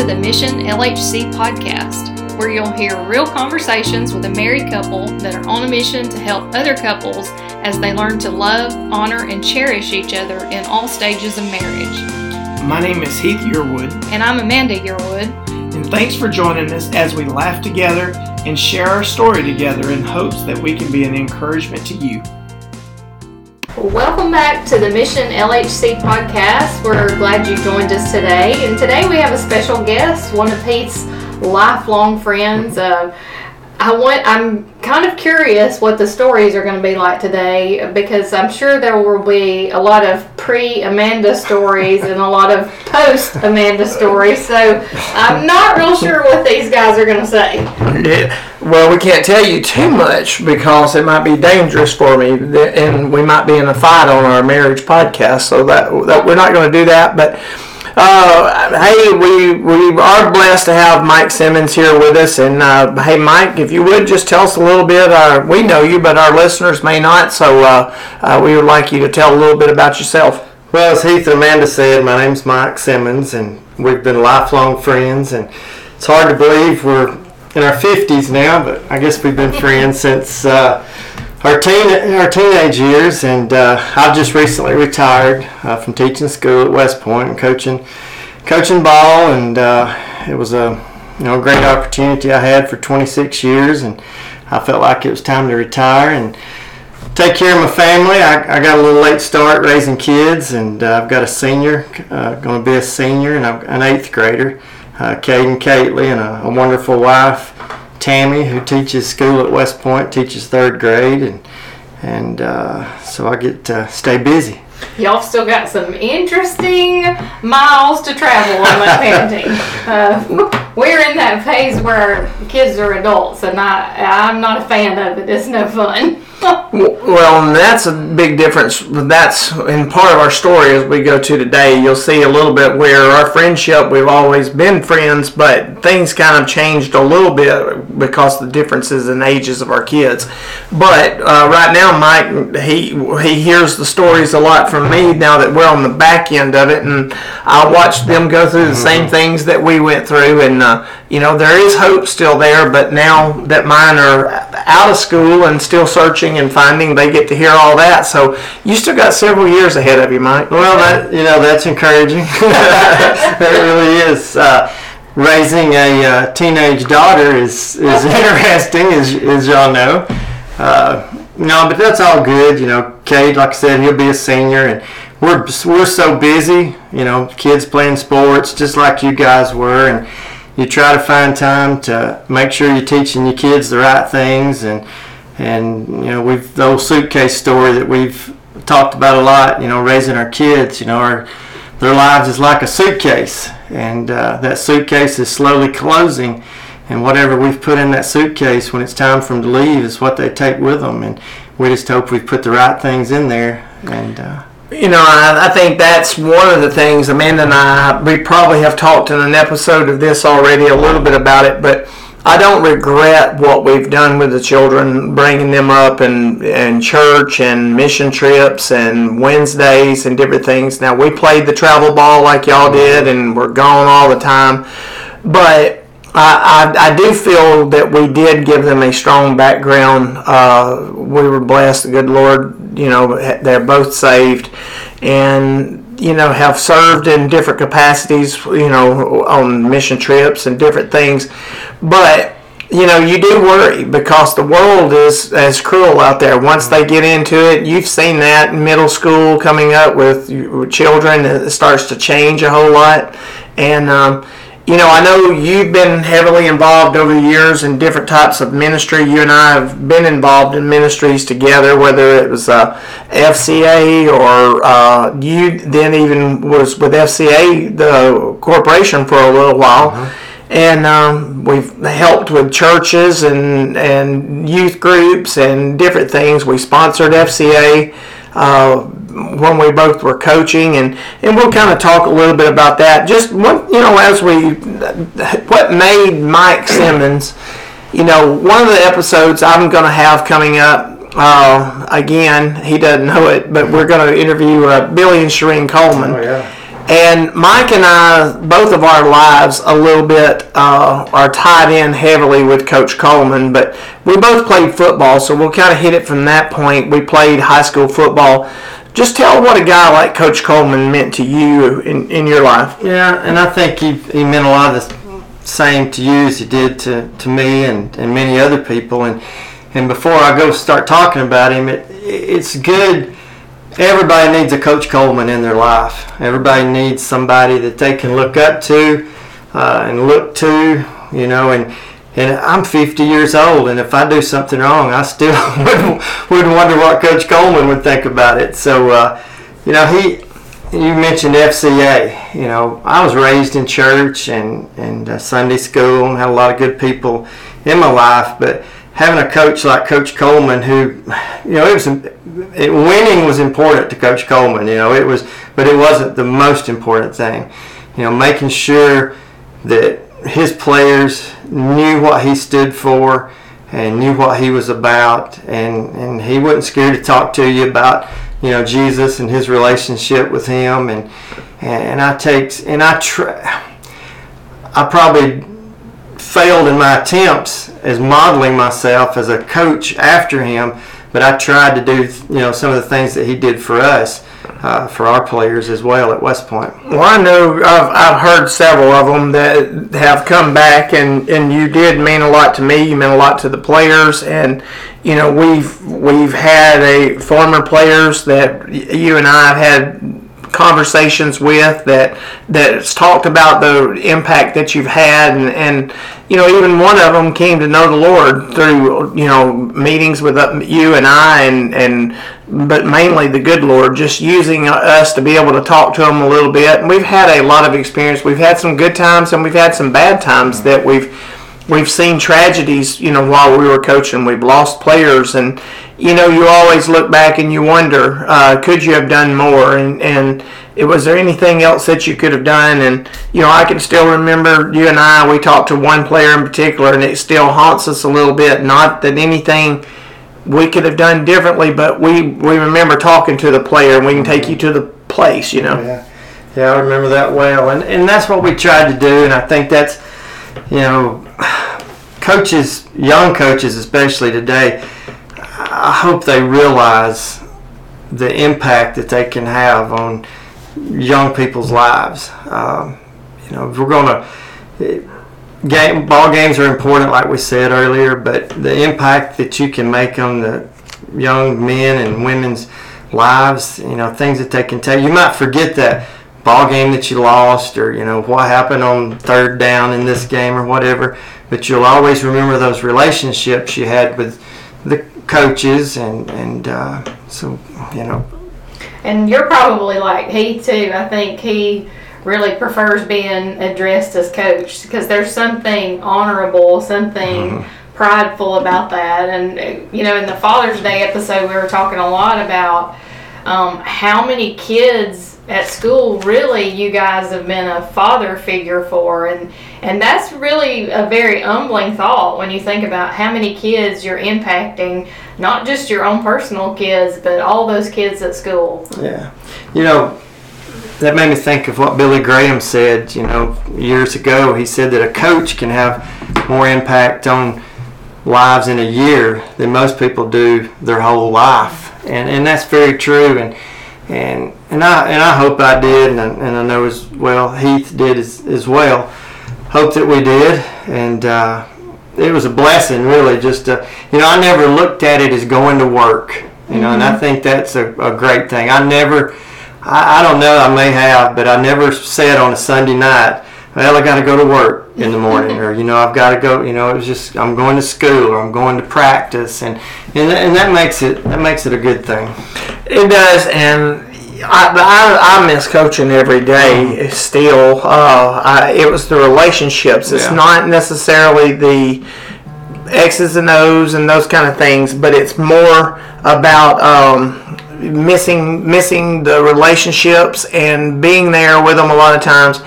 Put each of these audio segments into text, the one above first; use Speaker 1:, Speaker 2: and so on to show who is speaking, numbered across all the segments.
Speaker 1: to the Mission LHC podcast, where you'll hear real conversations with a married couple that are on a mission to help other couples as they learn to love, honor, and cherish each other in all stages of marriage.
Speaker 2: My name is Heath Yearwood,
Speaker 1: And I'm Amanda Yearwood.
Speaker 2: and thanks for joining us as we laugh together and share our story together in hopes that we can be an encouragement to you.
Speaker 1: Welcome back to the Mission LHC podcast. We're glad you joined us today. And today we have a special guest, one of Pete's lifelong friends. Uh, I want. I'm kind of curious what the stories are going to be like today because I'm sure there will be a lot of pre Amanda stories and a lot of post Amanda stories. So I'm not real sure what these guys are going to say.
Speaker 3: Well, we can't tell you too much because it might be dangerous for me, and we might be in a fight on our marriage podcast. So that, that we're not going to do that. But uh, hey, we we are blessed to have Mike Simmons here with us. And uh, hey, Mike, if you would just tell us a little bit. Uh, we know you, but our listeners may not. So uh, uh, we would like you to tell a little bit about yourself.
Speaker 4: Well, as Heath and Amanda said, my name's Mike Simmons, and we've been lifelong friends. And it's hard to believe we're in our 50s now, but I guess we've been friends since uh, our teen our teenage years. And uh, I've just recently retired uh, from teaching school at West Point and coaching coaching ball, and uh, it was a you know great opportunity I had for 26 years, and I felt like it was time to retire and take care of my family. I, I got a little late start raising kids, and uh, I've got a senior, uh, going to be a senior, and I've an eighth grader, uh, Caden Cately, and a, a wonderful wife, Tammy, who teaches school at West Point, teaches third grade, and and uh, so I get to stay busy.
Speaker 1: Y'all still got some interesting miles to travel on that parenting. Uh, we're in that phase where kids are adults, and I, I'm not a fan of it. It's no fun.
Speaker 3: Well, and that's a big difference. That's in part of our story as we go to today. You'll see a little bit where our friendship, we've always been friends, but things kind of changed a little bit because of the differences in ages of our kids. But uh, right now, Mike, he he hears the stories a lot from me now that we're on the back end of it, and I watched them go through the same things that we went through, and uh, you know there is hope still there. But now that mine are out of school and still searching and finding, they get to hear all that. So you still got several years ahead of you, Mike.
Speaker 4: Well, that you know that's encouraging. that really is. Uh, raising a uh, teenage daughter is is interesting, as as y'all know. Uh, no, but that's all good. You know, Cade, like I said, he'll be a senior, and we're we're so busy. You know, kids playing sports just like you guys were, and you try to find time to make sure you're teaching your kids the right things, and and you know, we've the old suitcase story that we've talked about a lot. You know, raising our kids. You know, our their lives is like a suitcase, and uh, that suitcase is slowly closing. And whatever we've put in that suitcase when it's time for them to leave is what they take with them. And we just hope we've put the right things in there. And uh,
Speaker 3: You know, I, I think that's one of the things. Amanda and I, we probably have talked in an episode of this already a little bit about it, but I don't regret what we've done with the children, bringing them up and and church and mission trips and Wednesdays and different things. Now we played the travel ball like y'all did, and we're gone all the time, but. I, I, I do feel that we did give them a strong background. Uh, we were blessed, the good Lord, you know, they're both saved and, you know, have served in different capacities, you know, on mission trips and different things. But, you know, you do worry because the world is as cruel out there. Once they get into it, you've seen that in middle school coming up with children, it starts to change a whole lot. And, um, you know, I know you've been heavily involved over the years in different types of ministry. You and I have been involved in ministries together, whether it was uh, FCA or uh, you then even was with FCA, the corporation, for a little while. And um, we've helped with churches and, and youth groups and different things. We sponsored FCA uh, when we both were coaching, and, and we'll kind of talk a little bit about that. Just what you know, as we what made Mike Simmons, you know, one of the episodes I'm going to have coming up. Uh, again, he doesn't know it, but we're going to interview uh, Billy and Shireen Coleman.
Speaker 4: oh yeah,
Speaker 3: And Mike and I, both of our lives, a little bit uh, are tied in heavily with Coach Coleman. But we both played football, so we'll kind of hit it from that point. We played high school football. Just tell what a guy like Coach Coleman meant to you in, in your life.
Speaker 4: Yeah, and I think he, he meant a lot of the same to you as he did to, to me and, and many other people. And and before I go start talking about him, it, it's good. Everybody needs a Coach Coleman in their life. Everybody needs somebody that they can look up to uh, and look to, you know. And and I'm 50 years old, and if I do something wrong, I still would, wonder what Coach Coleman would think about it. So, uh, you know, he. You mentioned FCA. You know, I was raised in church and and uh, Sunday school, and had a lot of good people in my life, but having a coach like Coach Coleman, who, you know, it was it, winning was important to Coach Coleman. You know, it was, but it wasn't the most important thing. You know, making sure that his players knew what he stood for and knew what he was about, and and he wasn't scared to talk to you about you know Jesus and his relationship with him, and and I take and I try. I probably failed in my attempts as modeling myself as a coach after him, but I tried to do you know some of the things that he did for us. Uh, for our players as well at West Point.
Speaker 3: Well, I know I've, I've heard several of them that have come back, and, and you did mean a lot to me. You meant a lot to the players, and you know we've we've had a former players that you and I have had conversations with that that's talked about the impact that you've had and, and you know even one of them came to know the Lord through you know meetings with uh, you and I and and but mainly the good Lord just using us to be able to talk to him a little bit. And we've had a lot of experience. We've had some good times and we've had some bad times that we've we've seen tragedies, you know, while we were coaching. We've lost players, and you know, you always look back and you wonder, uh, could you have done more? And and it, was there anything else that you could have done? And you know, I can still remember you and I. We talked to one player in particular, and it still haunts us a little bit. Not that anything we could have done differently, but we we remember talking to the player, and we can take you to the place, you know.
Speaker 4: Yeah, yeah, I remember that well, and and that's what we tried to do, and I think that's you know, coaches, young coaches especially today, I hope they realize the impact that they can have on young people's lives. Um, you know, if we're going to game ball games are important, like we said earlier, but the impact that you can make on the young men and women's lives, you know, things that they can tell you might forget that ball game that you lost or you know what happened on third down in this game or whatever. But you'll always remember those relationships you had with the coaches and and uh, so you know.
Speaker 1: And you're probably like he too. I think he really prefers being addressed as coach because there's something honorable something mm-hmm. prideful about that. And you know in the father's day episode we were talking a lot about um, how many kids at school really you guys have been a father figure for. And and that's really a very humbling thought when you think about how many kids you're impacting not just your own personal kids but all those kids at school.
Speaker 4: Yeah. You know that made me think of what Billy Graham said you know years ago. He said that a coach can have more impact on lives in a year than most people do their whole life. And and that's very true. And and and I and I hope I did, and I, and I know as well Heath did as, as well. Hope that we did, and uh, it was a blessing, really. Just to, you know, I never looked at it as going to work, you mm-hmm. know, and I mm-hmm. think that's a, a great thing. I never, I, I don't know, I may have, but I never said on a Sunday night, well, I got to go to work in the morning, or you know, I've got to go. You know, it was just I'm going to school or I'm going to practice, and and and that makes it that makes it a good thing.
Speaker 3: It does, and I, I, I, miss coaching every day still. Uh, I, it was the relationships. It's yeah. not necessarily the X's and O's and those kind of things, but it's more about um, missing missing the relationships and being there with them a lot of times.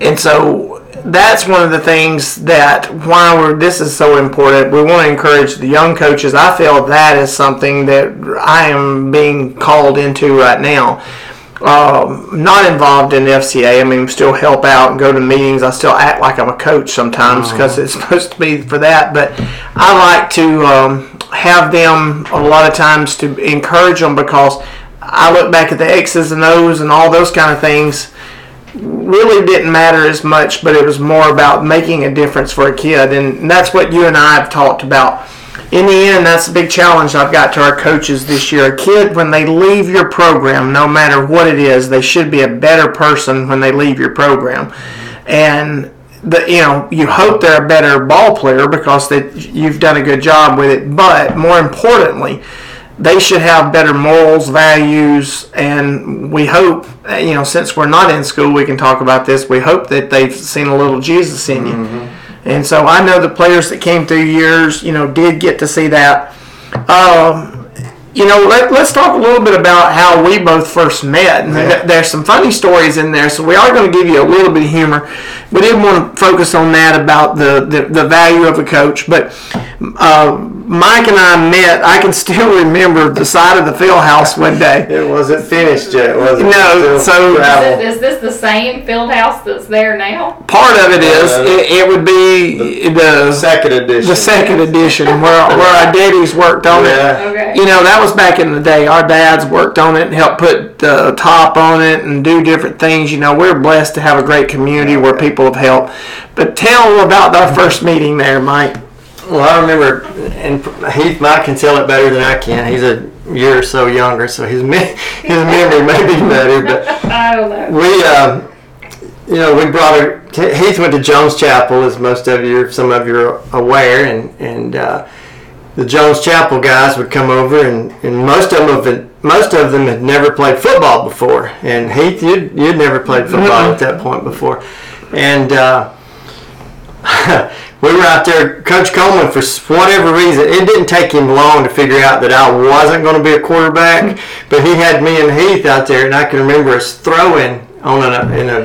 Speaker 3: And so that's one of the things that why we're this is so important. We want to encourage the young coaches. I feel that is something that I am being called into right now. um, not involved in the FCA. I mean, still help out and go to meetings. I still act like I'm a coach sometimes because it's supposed to be for that. But I like to um, have them a lot of times to encourage them because I look back at the X's and O's and all those kind of things really didn't matter as much, but it was more about making a difference for a kid. And that's what you and I have talked about. In the end, that's a big challenge I've got to our coaches this year. A kid, when they leave your program, no matter what it is, they should be a better person when they leave your program. And the, you know, you hope they're a better ball player because that you've done a good job with it. But more importantly, they should have better morals, values, and we hope, you know, since we're not in school, we can talk about this. We hope that they've seen a little Jesus in you. And so I know the players that came through years, you know, did get to see that. Um, you know, let, let's talk a little bit about how we both first met. And th- there's some funny stories in there, so we are going to give you a little bit of humor. We didn't want to focus on that about the, the, the value of a coach. But uh, Mike and I met, I can still remember the side of the field house one day.
Speaker 4: It wasn't finished yet, was it?
Speaker 3: No,
Speaker 4: Still
Speaker 3: so-
Speaker 4: gravel.
Speaker 1: Is this the same field house that's there now?
Speaker 3: Part of it is,
Speaker 4: Uh,
Speaker 3: it, it would be the,
Speaker 4: second edition.
Speaker 3: the second edition where, where our daddies worked on it.
Speaker 1: Okay.
Speaker 3: You know, that was back in the day. Our dads worked on it and helped put the top on it and do different things. You know, we're blessed to have a great community where people have helped. But tell about our first meeting there, Mike.
Speaker 4: Well, I remember, and Heath Mike can tell it better than I can. He's a year or so younger, so his me- his memory may be better. But
Speaker 1: I don't know.
Speaker 4: we, um, you know, we brought her. Heath went to Jones Chapel, as most of you, some of you are aware, and and uh, the Jones Chapel guys would come over, and, and most of them have, most of them had never played football before. And Heath, you'd you'd never played football at that point before, and. Uh, we were out there, Coach Coleman, for whatever reason, it didn't take him long to figure out that I wasn't going to be a quarterback. But he had me and Heath out there, and I can remember us throwing on a in a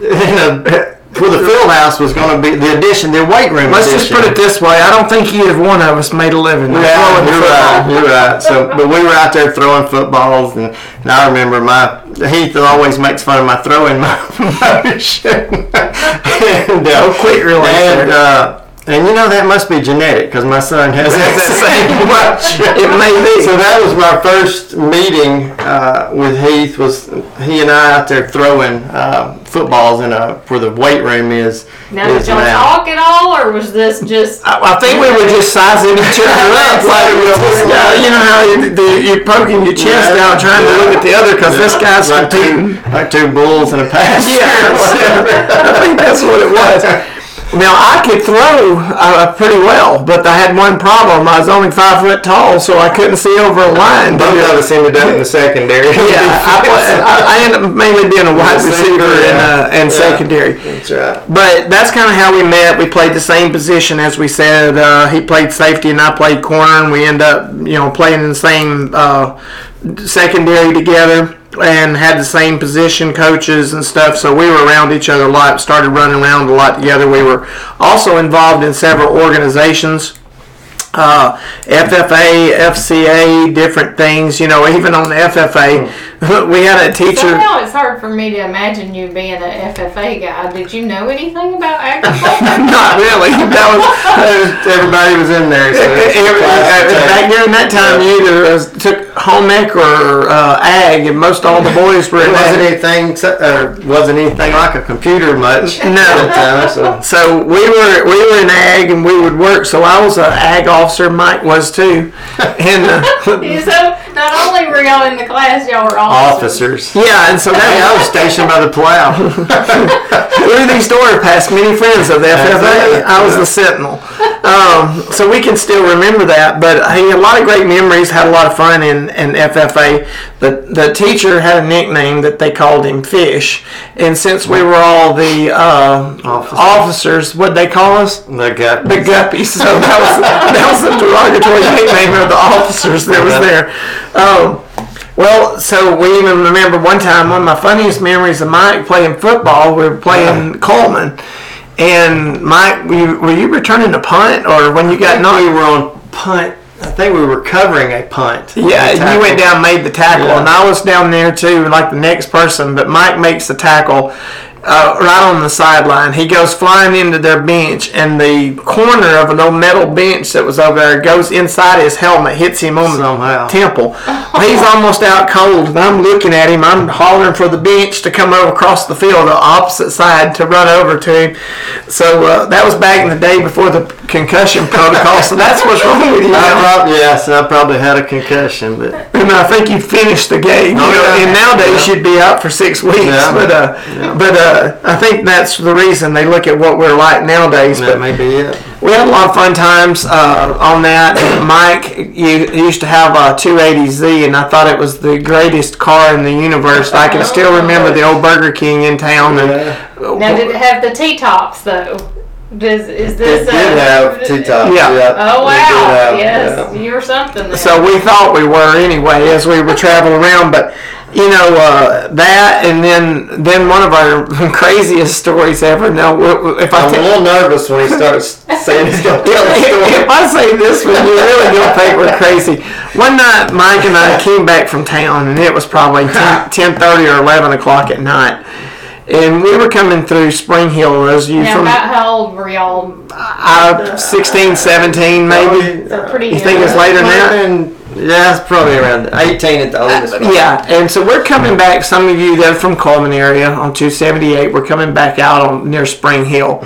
Speaker 4: in a where the field house was going to be the addition, the weight room.
Speaker 3: Let's just put it this way. I don't think either one of us made a living.
Speaker 4: Yeah,
Speaker 3: throwing
Speaker 4: you're right. You're right. So, but we were out there throwing footballs, and, and I remember my Heath always makes fun of my throwing motion. and uh,
Speaker 3: Oh, quick relay
Speaker 4: and uh, and you know that must be genetic because my son has that same motion.
Speaker 3: It may be.
Speaker 4: So that was my first meeting uh, with Heath. Was he and I out there throwing uh, footballs in a where the weight room is?
Speaker 1: Now,
Speaker 4: is
Speaker 1: did y'all
Speaker 4: now.
Speaker 1: talk at all, or was this just?
Speaker 3: I, I think we were just sizing each other up. Like, yeah, you know how you, the, you're poking your chest
Speaker 4: Yeah.
Speaker 3: out trying to look at the other because this guy's
Speaker 4: like
Speaker 3: competing.
Speaker 4: two, like two bulls in a pass.
Speaker 3: Yeah, I think that's what it was. Now I could throw uh, pretty well, but I had one problem. I was only five foot tall, so I couldn't see over a line.
Speaker 4: Both of us ended up in the secondary.
Speaker 3: Yeah, I, I, I ended up mainly being a wide receiver and, uh, and
Speaker 4: Yeah.
Speaker 3: secondary.
Speaker 4: That's right.
Speaker 3: But that's kind of how we met. We played the same position as we said. Uh, he played safety and I played corner, and we end up, you know, playing in the same uh, secondary together and had the same position coaches and stuff. So we were around each other a lot. Started running around a lot together. We were also involved in several organizations. Uh, FFA, FCA, different things, you know, even on the FFA, we had a teacher.
Speaker 1: Somehow it's hard for me to imagine you being an FFA guy. Did you know anything about agriculture?
Speaker 3: Not really. That was,
Speaker 4: Everybody was in there. So it's
Speaker 3: Every-
Speaker 4: class
Speaker 3: uh, back during that time, you either uh, took home ec or uh, ag, and most all the boys were
Speaker 4: It wasn't
Speaker 3: ag.
Speaker 4: anything. Uh, wasn't anything like a computer much.
Speaker 3: No.
Speaker 4: time, so.
Speaker 3: So we were we were in ag, and we would work. So I was an ag officer. Mike was too, and uh,
Speaker 1: so not only were y'all in the class, y'all were officers.
Speaker 4: Officers.
Speaker 3: yeah, and so
Speaker 4: Hey, I was stationed by the plow.
Speaker 3: through these doors past many friends of the FFA.
Speaker 4: it.
Speaker 3: I was the sentinel. Um, so we can still remember that. But hey, a lot of great memories. Had a lot of fun in, in FFA. The the teacher had a nickname that they called him Fish, and since we were all the uh,
Speaker 4: Officers.
Speaker 3: officers, what they call us?
Speaker 4: the guy.
Speaker 3: the guppies. So that was that was the derogatory nickname of the officers that was there. Um, well, so we even remember one time one of my funniest memories of Mike playing football. We were playing Coleman, and Mike, were you, were you returning a punt or when you got
Speaker 4: we
Speaker 3: knocked?
Speaker 4: were on punt. I think we were covering a punt.
Speaker 3: Yeah, you went down, and made the tackle,
Speaker 4: Yeah.
Speaker 3: and I was down there too, like the next person. But Mike makes the tackle uh, right on the sideline. He goes flying into their bench, and the corner of an old metal bench that was over there goes inside his helmet, hits him on
Speaker 4: Somehow.
Speaker 3: the temple. He's almost out cold, and I'm looking at him. I'm hollering for the bench to come over across the field, the opposite side, to run over to him. So uh, that was back in the day before the concussion protocol. So that's what's wrong with you.
Speaker 4: I yes, I probably had a concussion, but
Speaker 3: And I think you finished the game.
Speaker 4: Oh, yeah.
Speaker 3: and nowadays
Speaker 4: Yeah.
Speaker 3: you'd be out for six weeks.
Speaker 4: Yeah.
Speaker 3: But uh, but uh, I think that's the reason they look at what we're like nowadays.
Speaker 4: that
Speaker 3: But
Speaker 4: may be it.
Speaker 3: we had a lot of fun times uh, on that. Mike you, you used to have a 280Z, and I thought it was the greatest car in the universe. I can still remember the old Burger King in town. And
Speaker 4: Yeah.
Speaker 1: Now, did it have the T tops though? Does is this
Speaker 4: It
Speaker 1: this?
Speaker 4: did
Speaker 1: uh,
Speaker 4: have T-tops.
Speaker 3: Yeah.
Speaker 1: Oh
Speaker 4: it did
Speaker 1: wow!
Speaker 4: have,
Speaker 1: yes,
Speaker 4: yeah.
Speaker 1: you're something. Then.
Speaker 3: So we thought we were anyway as we were traveling around, but you know uh, that, and then then one of our craziest stories ever. Now, w- w- if I
Speaker 4: I'm a little nervous when he starts saying he's going to tell the story.
Speaker 3: if I say this one, you're really gonna think we're crazy. One night, Mike and I came back from town, and it was probably 10, 10.30 or eleven o'clock at night. And we were coming through Spring Hill, as you
Speaker 1: now,
Speaker 3: from
Speaker 1: about how old were y'all?
Speaker 3: uh, 16, 17 maybe.
Speaker 1: So pretty.
Speaker 3: You think it's later now?
Speaker 4: Have been- yeah, it's probably around 18 at the uh, oldest. one.
Speaker 3: Yeah, and so we're coming back. Some of you that are from Coleman area on 278, we're coming back out on near Spring Hill.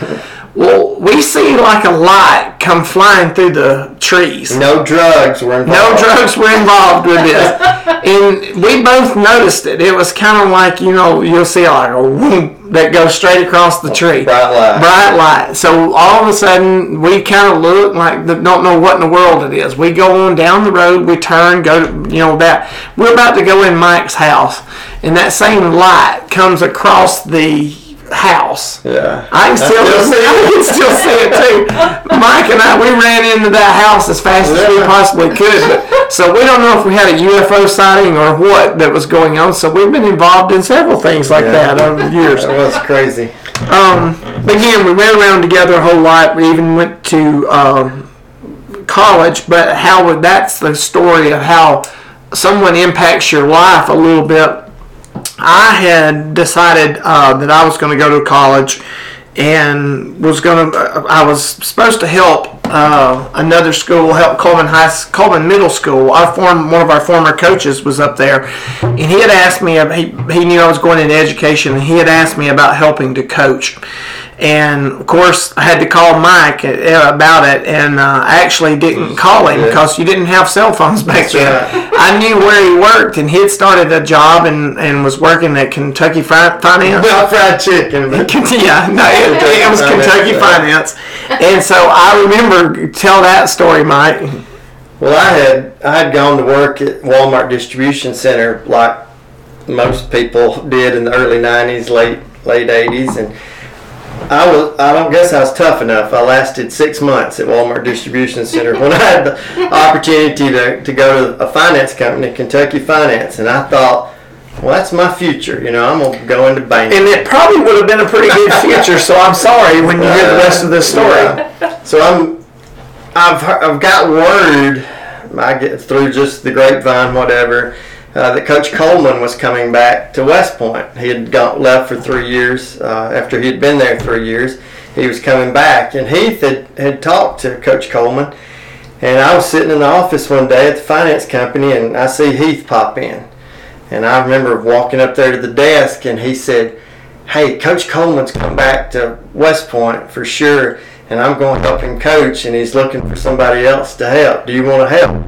Speaker 3: Well, we see like a light come flying through the trees.
Speaker 4: No drugs were involved.
Speaker 3: No drugs were involved with this, and we both noticed it. It was kind of like you know you'll see like a whoop that goes straight across the tree.
Speaker 4: Bright light.
Speaker 3: Bright light. So all of a sudden we kind of look like the, don't know what in the world it is. We go on down the road. We turn, go to you know that we're about to go in Mike's house, and that same light comes across the house.
Speaker 4: Yeah.
Speaker 3: I can still,
Speaker 4: see
Speaker 3: I can still see it too. Mike and I, we ran into that house as fast as we possibly could. But, so we don't know if we had a UFO sighting or what that was going on. So we've been involved in several things like
Speaker 4: Yeah.
Speaker 3: that over the years.
Speaker 4: That was crazy.
Speaker 3: Um, but again, we ran around together a whole lot. We even went to um, college. But how would that's the story of how someone impacts your life a little bit. I had decided uh, that I was going to go to college and was going to. I was supposed to help uh, another school, help Coleman High, Coleman Middle School. Our form, one of our former coaches was up there, and he had asked me. He he knew I was going into education, and he had asked me about helping to coach. And of course, I had to call Mike about it, and uh, I actually didn't call him because you didn't have cell phones back
Speaker 4: That's
Speaker 3: then.
Speaker 4: right.
Speaker 3: I knew where he worked, and he had started a job and, and was working at Kentucky Fi- Finance.
Speaker 4: Not fried chicken,
Speaker 3: yeah, no, it, it was Kentucky Finance, and so I remember tell that story, Mike.
Speaker 4: Well, I had I had gone to work at Walmart distribution center like most people did in the early '90s, late late '80s, and I was I don't guess I was tough enough. I lasted six months at Walmart distribution center when I had the opportunity to, to go to a finance company, Kentucky Finance, and I thought, well, that's my future. You know, I'm gonna go into banking.
Speaker 3: And it probably would have been a pretty good future. So I'm sorry when you hear the rest of this story.
Speaker 4: Yeah. So I'm. I've I've got word, I get through just the grapevine, whatever, uh, that Coach Coleman was coming back to West Point. He had got left for three years uh, after he had been there three years. He was coming back, and Heath had, had talked to Coach Coleman. And I was sitting in the office one day at the finance company, and I see Heath pop in. And I remember walking up there to the desk, and he said, "Hey, Coach Coleman's come back to West Point for sure, and I'm going to help him coach, and he's looking for somebody else to help. Do you want to help?"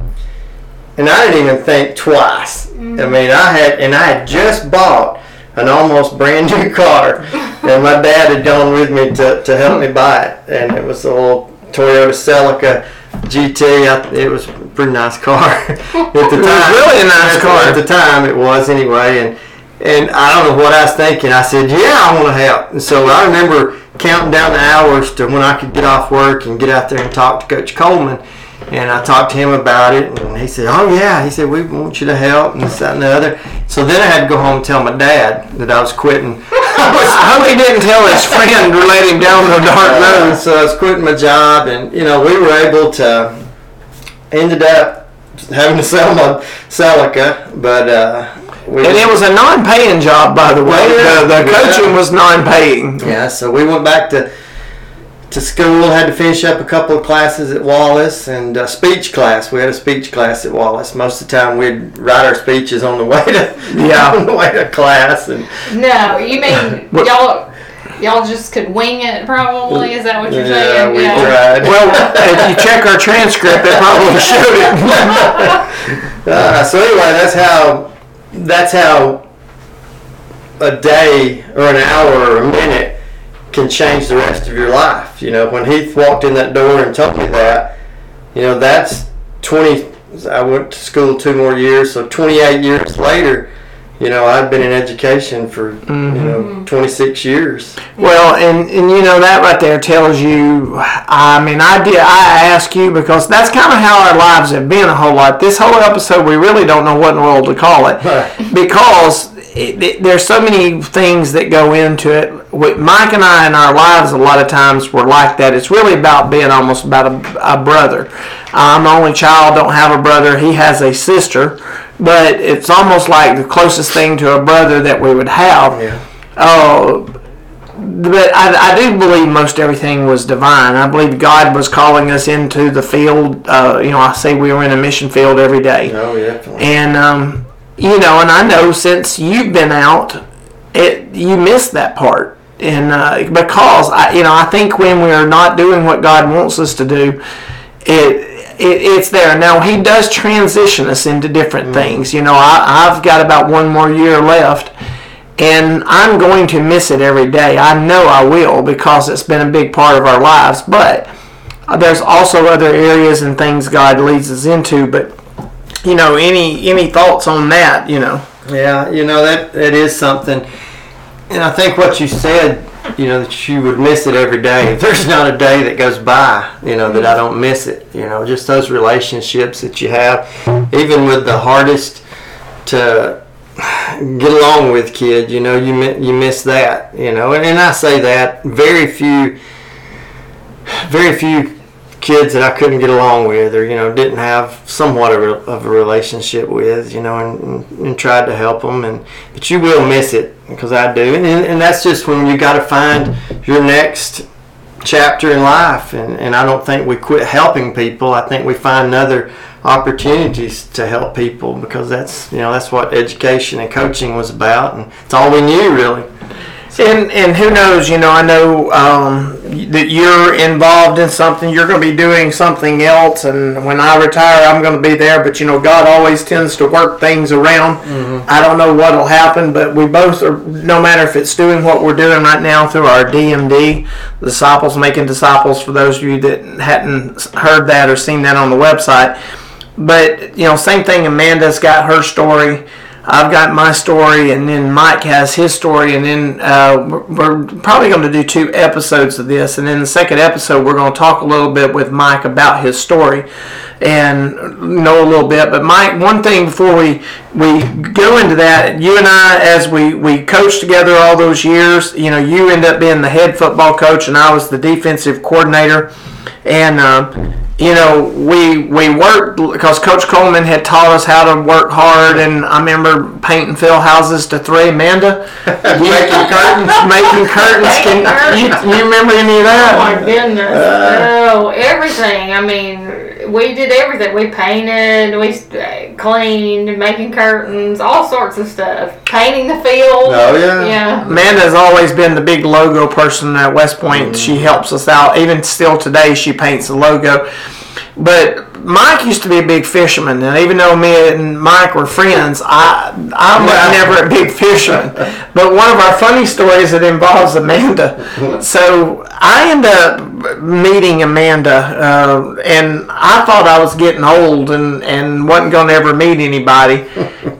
Speaker 4: And I didn't even think twice. I mm. mean, I had, and I had just bought an almost brand new car, and my dad had gone with me to, to help me buy it, and it was a little Toyota Celica GT. I, it was a pretty nice car at the
Speaker 3: was
Speaker 4: time.
Speaker 3: really a nice car.
Speaker 4: at the time. It was anyway, and and I don't know what I was thinking. I said, "Yeah, I want to help." And so I remember counting down the hours to when I could get off work and get out there and talk to Coach Coleman. And I talked to him about it, and he said, "Oh yeah," he said, "We want you to help," and this, that, and the other. So then I had to go home and tell my dad that I was quitting.
Speaker 3: I hope he didn't tell his friend or let him down the dark road.
Speaker 4: so I was quitting my job, and you know we were able to ended up having to sell my Celica, but uh, we
Speaker 3: And it was a non-paying job, by the way.
Speaker 4: Oh,
Speaker 3: The, the
Speaker 4: yeah.
Speaker 3: coaching was non-paying.
Speaker 4: Yeah, so we went back to to school. Had to finish up a couple of classes at Wallace and uh, speech class. We had a speech class at Wallace. Most of the time, we'd write our speeches on the way to
Speaker 3: Yeah.
Speaker 4: on the way to class. And
Speaker 1: No, you mean
Speaker 3: What-
Speaker 1: y'all y'all just could wing it probably? Is that what you're
Speaker 4: yeah,
Speaker 1: saying?
Speaker 4: we tried.
Speaker 3: Well, if you check our transcript, it probably showed it.
Speaker 4: Uh, so anyway, that's how that's how a day or an hour or a minute can change the rest of your life. You know, when Heath walked in that door and told me that, you know, that's 20. I went to school two more years, so 28 years later, you know, I've been in education for you mm-hmm. know 26 years.
Speaker 3: Well, and, and you know that right there tells you. I mean, I did. I ask you because that's kind of how our lives have been a whole lot. This whole episode, we really don't know what in the world to call it because it, it, there's so many things that go into it. With Mike and I in our lives, a lot of times were like that. It's really about being almost about a, a brother. I'm the only child. Don't have a brother. He has a sister, but it's almost like the closest thing to a brother that we would have.
Speaker 4: Yeah.
Speaker 3: Oh, but I, I do believe most everything was divine. I believe God was calling us into the field. Uh, you know, I say we were in a mission field every day,
Speaker 4: Oh, yeah.
Speaker 3: and um, you know, and I know since you've been out, it you missed that part, and uh, because I, you know, I think when we are not doing what God wants us to do, it. It, it's there now. He does transition us into different things. You know, I, I've got about one more year left, and I'm going to miss it every day. I know I will because it's been a big part of our lives. But there's also other areas and things God leads us into. But you know, any any thoughts on that? You know,
Speaker 4: Yeah, you know that that is something, and I think what you said, you know, that you would miss it every day. There's not a day that goes by, you know, that I don't miss it. You know, just those relationships that you have, even with the hardest to get along with kid. You know, you you miss that. You know, and, and I say that very few, very few kids that I couldn't get along with or you know didn't have somewhat of a, of a relationship with you know and, and, and tried to help them and but you will miss it because I do. And, and that's just when you got to find your next chapter in life and, and I don't think we quit helping people. I think we find other opportunities to help people because that's you know that's what education and coaching was about and it's all we knew really
Speaker 3: and and who knows? You know, I know um, that you're involved in something. You're going to be doing something else, and when I retire, I'm going to be there. But you know, God always tends to work things around. I don't know what'll happen, but we both are. No matter if it's doing what we're doing right now through our DMD, disciples making disciples. For those of you that hadn't heard that or seen that on the website, but you know, same thing. Amanda's got her story. I've got my story, and then Mike has his story, and then uh, we're, we're probably going to do two episodes of this. And then the second episode, we're going to talk a little bit with Mike about his story and know a little bit. But Mike, one thing before we we go into that, you and I, as we we coached together all those years, you know, you end up being the head football coach, and I was the defensive coordinator, and. Uh, you know, we we worked because Coach Coleman had taught us how to work hard, and I remember painting fill houses to three. Amanda, making curtains, making curtains. Can you, you remember any of that?
Speaker 1: Oh my goodness! Uh, oh, everything. I mean, we did everything. We painted, we uh, cleaned, making curtains, all sorts of stuff. Painting the field.
Speaker 4: Oh, yeah.
Speaker 1: Yeah.
Speaker 3: Amanda's always been the big logo person at West Point. She helps us out. Even still today, she paints the logo. But Mike used to be a big fisherman, and even though me and Mike were friends, I I was
Speaker 4: Yeah.
Speaker 3: never a big fisherman. But one of our funny stories that involves Amanda. So I end up meeting Amanda, uh, and I thought I was getting old and and wasn't going to ever meet anybody.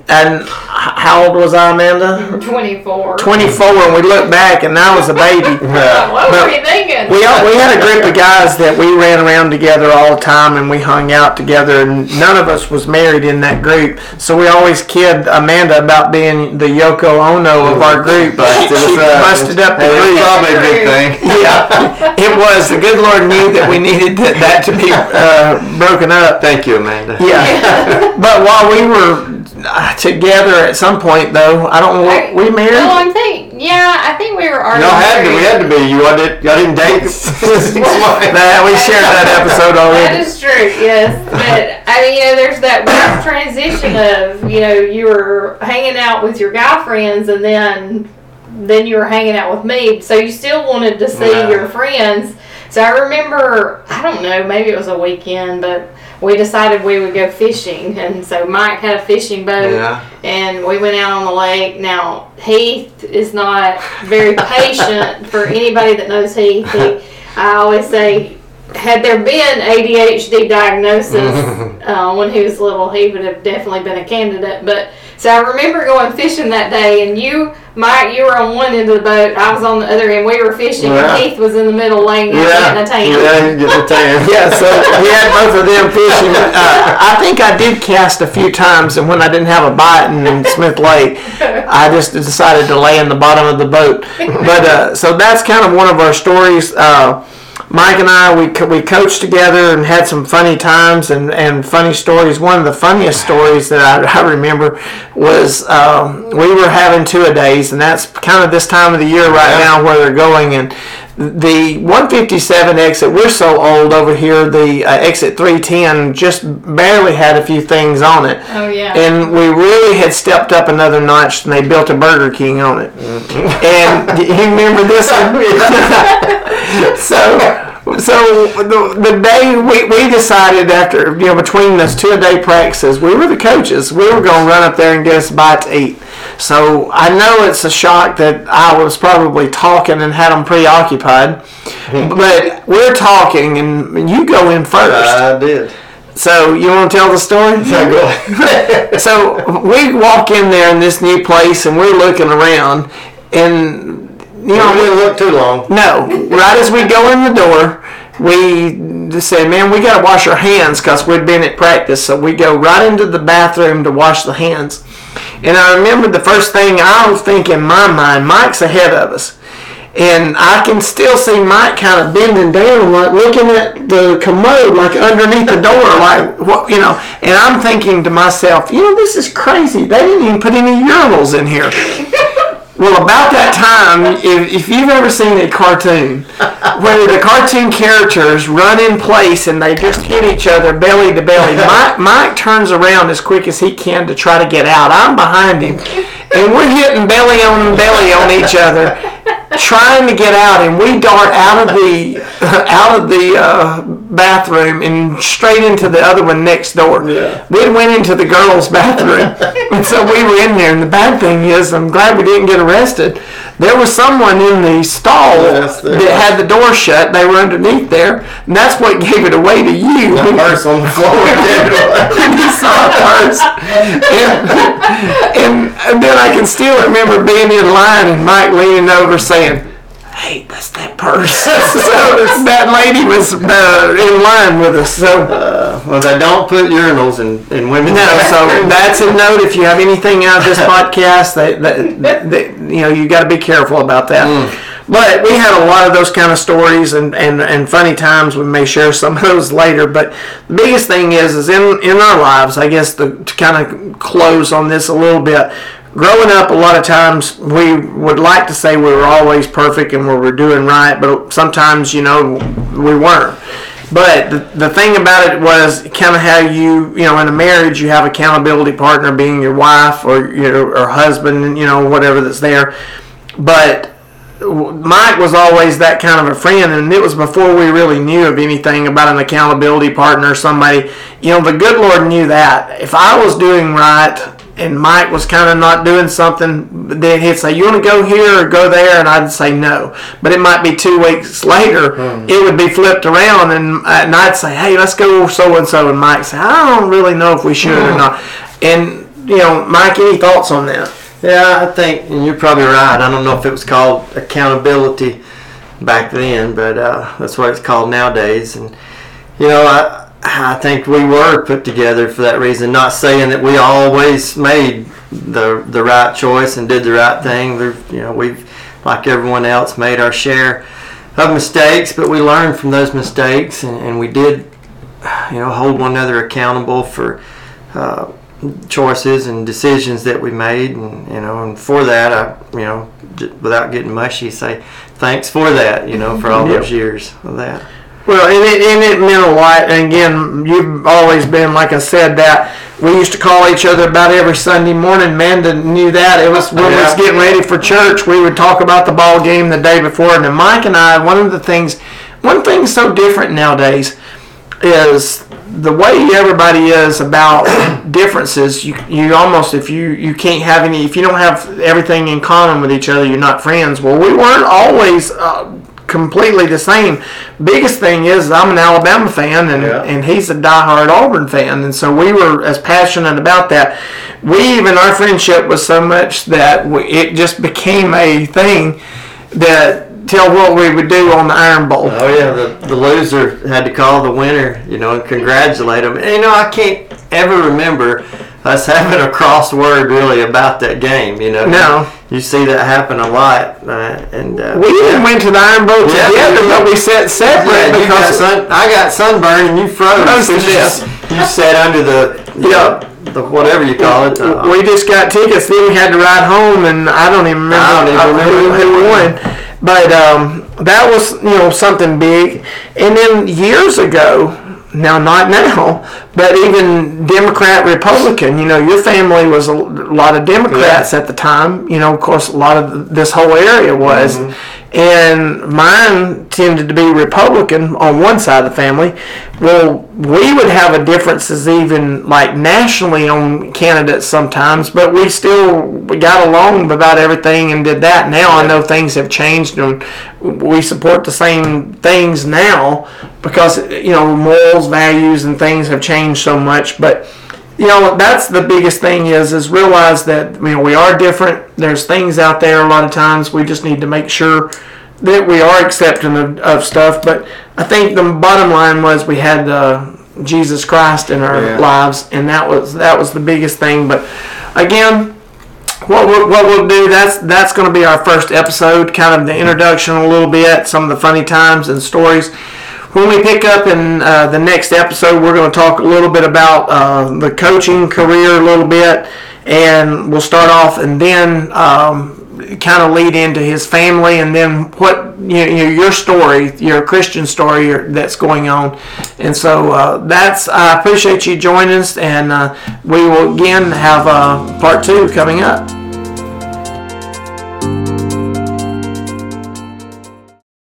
Speaker 3: And how old was I, Amanda?
Speaker 1: Twenty-four.
Speaker 3: 24 and we look back and I was a baby.
Speaker 1: What
Speaker 3: But
Speaker 1: were you thinking?
Speaker 3: We, all, we had a group of guys that we ran around together all the time and we hung out together and none of us was married in that group. So we always kid Amanda about being the Yoko Ono of our group.
Speaker 4: Busted
Speaker 3: She
Speaker 4: us up.
Speaker 3: busted up the
Speaker 4: Hey,
Speaker 3: group.
Speaker 4: It's probably a good thing.
Speaker 3: Yeah, it was. The good Lord knew that we needed to, that to be uh, broken up.
Speaker 4: Thank you, Amanda.
Speaker 3: Yeah. but while we were uh, together at some point, though, I don't know, what- we married?
Speaker 1: No, I'm thinking. Yeah, I think we were already.
Speaker 4: Y'all had to. We
Speaker 1: married.
Speaker 4: had to be. You wanted. Y'all didn't date. Six.
Speaker 3: Nah, we shared that episode
Speaker 1: That
Speaker 3: already.
Speaker 1: is true, yes. But I mean, you know, there's that weird transition of you know you were hanging out with your guy friends, and then then you were hanging out with me. So you still wanted to see
Speaker 4: Wow.
Speaker 1: your friends. So I remember, I don't know, maybe it was a weekend, but we decided we would go fishing, and so Mike had a fishing boat,
Speaker 4: Yeah.
Speaker 1: and we went out on the lake. Now Heath is not very patient for anybody that knows Heath. He, I always say, had there been ADHD diagnosis uh, when he was little, he would have definitely been a candidate. But so I remember going fishing that day, and you, Mike, you were on one end of the boat, I was on the other end. We were fishing,
Speaker 4: Yeah.
Speaker 1: and Heath was in the middle, laying
Speaker 4: Yeah.
Speaker 1: getting a tan.
Speaker 4: Yeah, you get the tan.
Speaker 3: Yeah, so we had both of them fishing. Uh, I think I did cast a few times, and when I didn't have a bite in, in Smith Lake, I just decided to lay in the bottom of the boat. But uh, so that's kind of one of our stories. Uh, Mike and I, we, co- we coached together and had some funny times and, and funny stories. One of the funniest stories that I, I remember was um, we were having two a days, and that's kind of this time of the year right
Speaker 4: Yeah.
Speaker 3: now where they're going. And the 157 exit, we're so old over here, the uh, exit 310 just barely had a few things on it.
Speaker 1: Oh yeah.
Speaker 3: And we really had stepped up another notch, and they built a Burger King on it. And you remember this one? so, so the, the day we, we decided after you know between those two a day practices, we were the coaches. We were going to run up there and get us a bite to eat. So I know it's a shock that I was probably talking and had them preoccupied, but we're talking and you go in first.
Speaker 4: I did.
Speaker 3: So you want to tell the story?
Speaker 4: Yeah, go
Speaker 3: so we walk in there in this new place and we're looking around and you know
Speaker 4: didn't look too long.
Speaker 3: no right as we go in the door we just say man we got to wash our hands because we'd been at practice so we go right into the bathroom to wash the hands and i remember the first thing i was thinking in my mind mike's ahead of us and I can still see Mike kind of bending down, like looking at the commode, like underneath the door, like what you know. And I'm thinking to myself, you know, this is crazy. They didn't even put any urinals in here. Well, about that time, if, if you've ever seen a cartoon where the cartoon characters run in place and they just hit each other belly to belly, Mike, Mike turns around as quick as he can to try to get out. I'm behind him, and we're hitting belly on belly on each other, trying to get out, and we dart out of the out of the uh, bathroom and straight into the other one next door.
Speaker 4: Yeah.
Speaker 3: We went into the girls' bathroom, and so we were in there. And the bad thing is, I'm glad we didn't get arrested. There was someone in the stall
Speaker 4: Yes,
Speaker 3: that
Speaker 4: was.
Speaker 3: had the door shut. They were underneath there, and that's what gave it away to you.
Speaker 4: The purse on the floor.
Speaker 3: he saw first. And, and, and then I can still remember being in line and Mike leaning over saying, Hey, that's that purse. so that lady was uh, in line with us. So,
Speaker 4: Uh, well, they don't put urinals in, in women's
Speaker 3: no, so that's a note. If you have anything out of this podcast, that, that, that you know, you got to be careful about that. But we had a lot of those kind of stories and, and, and funny times. We may share some of those later. But the biggest thing is, is in, in our lives, I guess, the, to kind of close on this a little bit. Growing up, a lot of times we would like to say we were always perfect and we were doing right, but sometimes, you know, we weren't. But the, the thing about it was kind of how you, you know, in a marriage, you have accountability partner being your wife or your or husband, you know, whatever that's there. But Mike was always that kind of a friend, and it was before we really knew of anything about an accountability partner, somebody. You know, the good Lord knew that. If I was doing right and Mike was kind of not doing something, then he'd say, "You want to go here or go there?" and I'd say no. But it might be two weeks later, it would be flipped around, and, and I'd say, "Hey, let's go so and so," and Mike say, "I don't really know if we should or not." And you know, Mike, any thoughts on that?
Speaker 4: Yeah, I think, and you're probably right. I don't know if it was called accountability back then, but uh, that's what it's called nowadays. And you know, I I think we were put together for that reason. Not saying that we always made the the right choice and did the right thing. There, you know, we've like everyone else made our share of mistakes, but we learned from those mistakes, and, and we did, you know, hold one another accountable for. Uh, choices and decisions that we made and you know and for that I you know without getting mushy say thanks for that you know for all
Speaker 3: Yep.
Speaker 4: those years of that
Speaker 3: Well, and it, and it meant a lot. And again, you've always been, like I said, that we used to call each other about every Sunday morning. Amanda knew that. It was when we was getting ready for church. We would talk about the ball game the day before. And then Mike and I, one of the things, one thing so different nowadays is the way everybody is about differences. You, you almost if you you can't have any if you don't have everything in common with each other, you're not friends. Well, we weren't always. Uh, completely the same. Biggest thing is I'm an Alabama fan and,
Speaker 4: Yeah.
Speaker 3: and he's a diehard Auburn fan, and so we were as passionate about that. We even our friendship was so much that we, it just became a thing that tell what we would do on the Iron Bowl.
Speaker 4: Oh yeah, the, the loser had to call the winner, you know, and congratulate him. And you know, I can't ever remember us having a crossword really about that game. You know,
Speaker 3: No.
Speaker 4: you see that happen a lot, uh, and uh,
Speaker 3: We even went to the Iron Bowl
Speaker 4: Yeah,
Speaker 3: together, but we sat separate
Speaker 4: yeah, you got
Speaker 3: because
Speaker 4: sun, I got sunburned and you froze. You,
Speaker 3: death.
Speaker 4: you sat under the
Speaker 3: Yeah.
Speaker 4: the whatever you call it. uh,
Speaker 3: we just got tickets. Then we had to ride home, and I don't even remember,
Speaker 4: I don't even remember
Speaker 3: who, who
Speaker 4: who
Speaker 3: won. But um, that was you know something big. And then years ago, now not now, but even Democrat Republican. You know, your family was a lot of Democrats at the time. You know, of course, a lot of this whole area was. Mm-hmm. And mine tended to be Republican on one side of the family. Well, we would have a differences even like nationally on candidates sometimes, but we still we got along about everything and did that. Now I know things have changed and we support the same things now because you know morals, values, and things have changed so much. But you know that's the biggest thing is is realize that you know we are different. There's things out there a lot of times we just need to make sure that we are accepting of, of stuff. But I think the bottom line was we had uh, Jesus Christ in our
Speaker 4: Yeah.
Speaker 3: lives, and that was that was the biggest thing. But again, what we'll, what we'll do that's that's going to be our first episode, kind of the introduction a little bit, some of the funny times and stories. When we pick up in uh, the next episode, we're going to talk a little bit about uh, the coaching career a little bit, and we'll start off and then um, kind of lead into his family and then what you know, your story, your Christian story that's going on. And so uh, that's I appreciate you joining us, and uh, we will again have uh, part two coming up.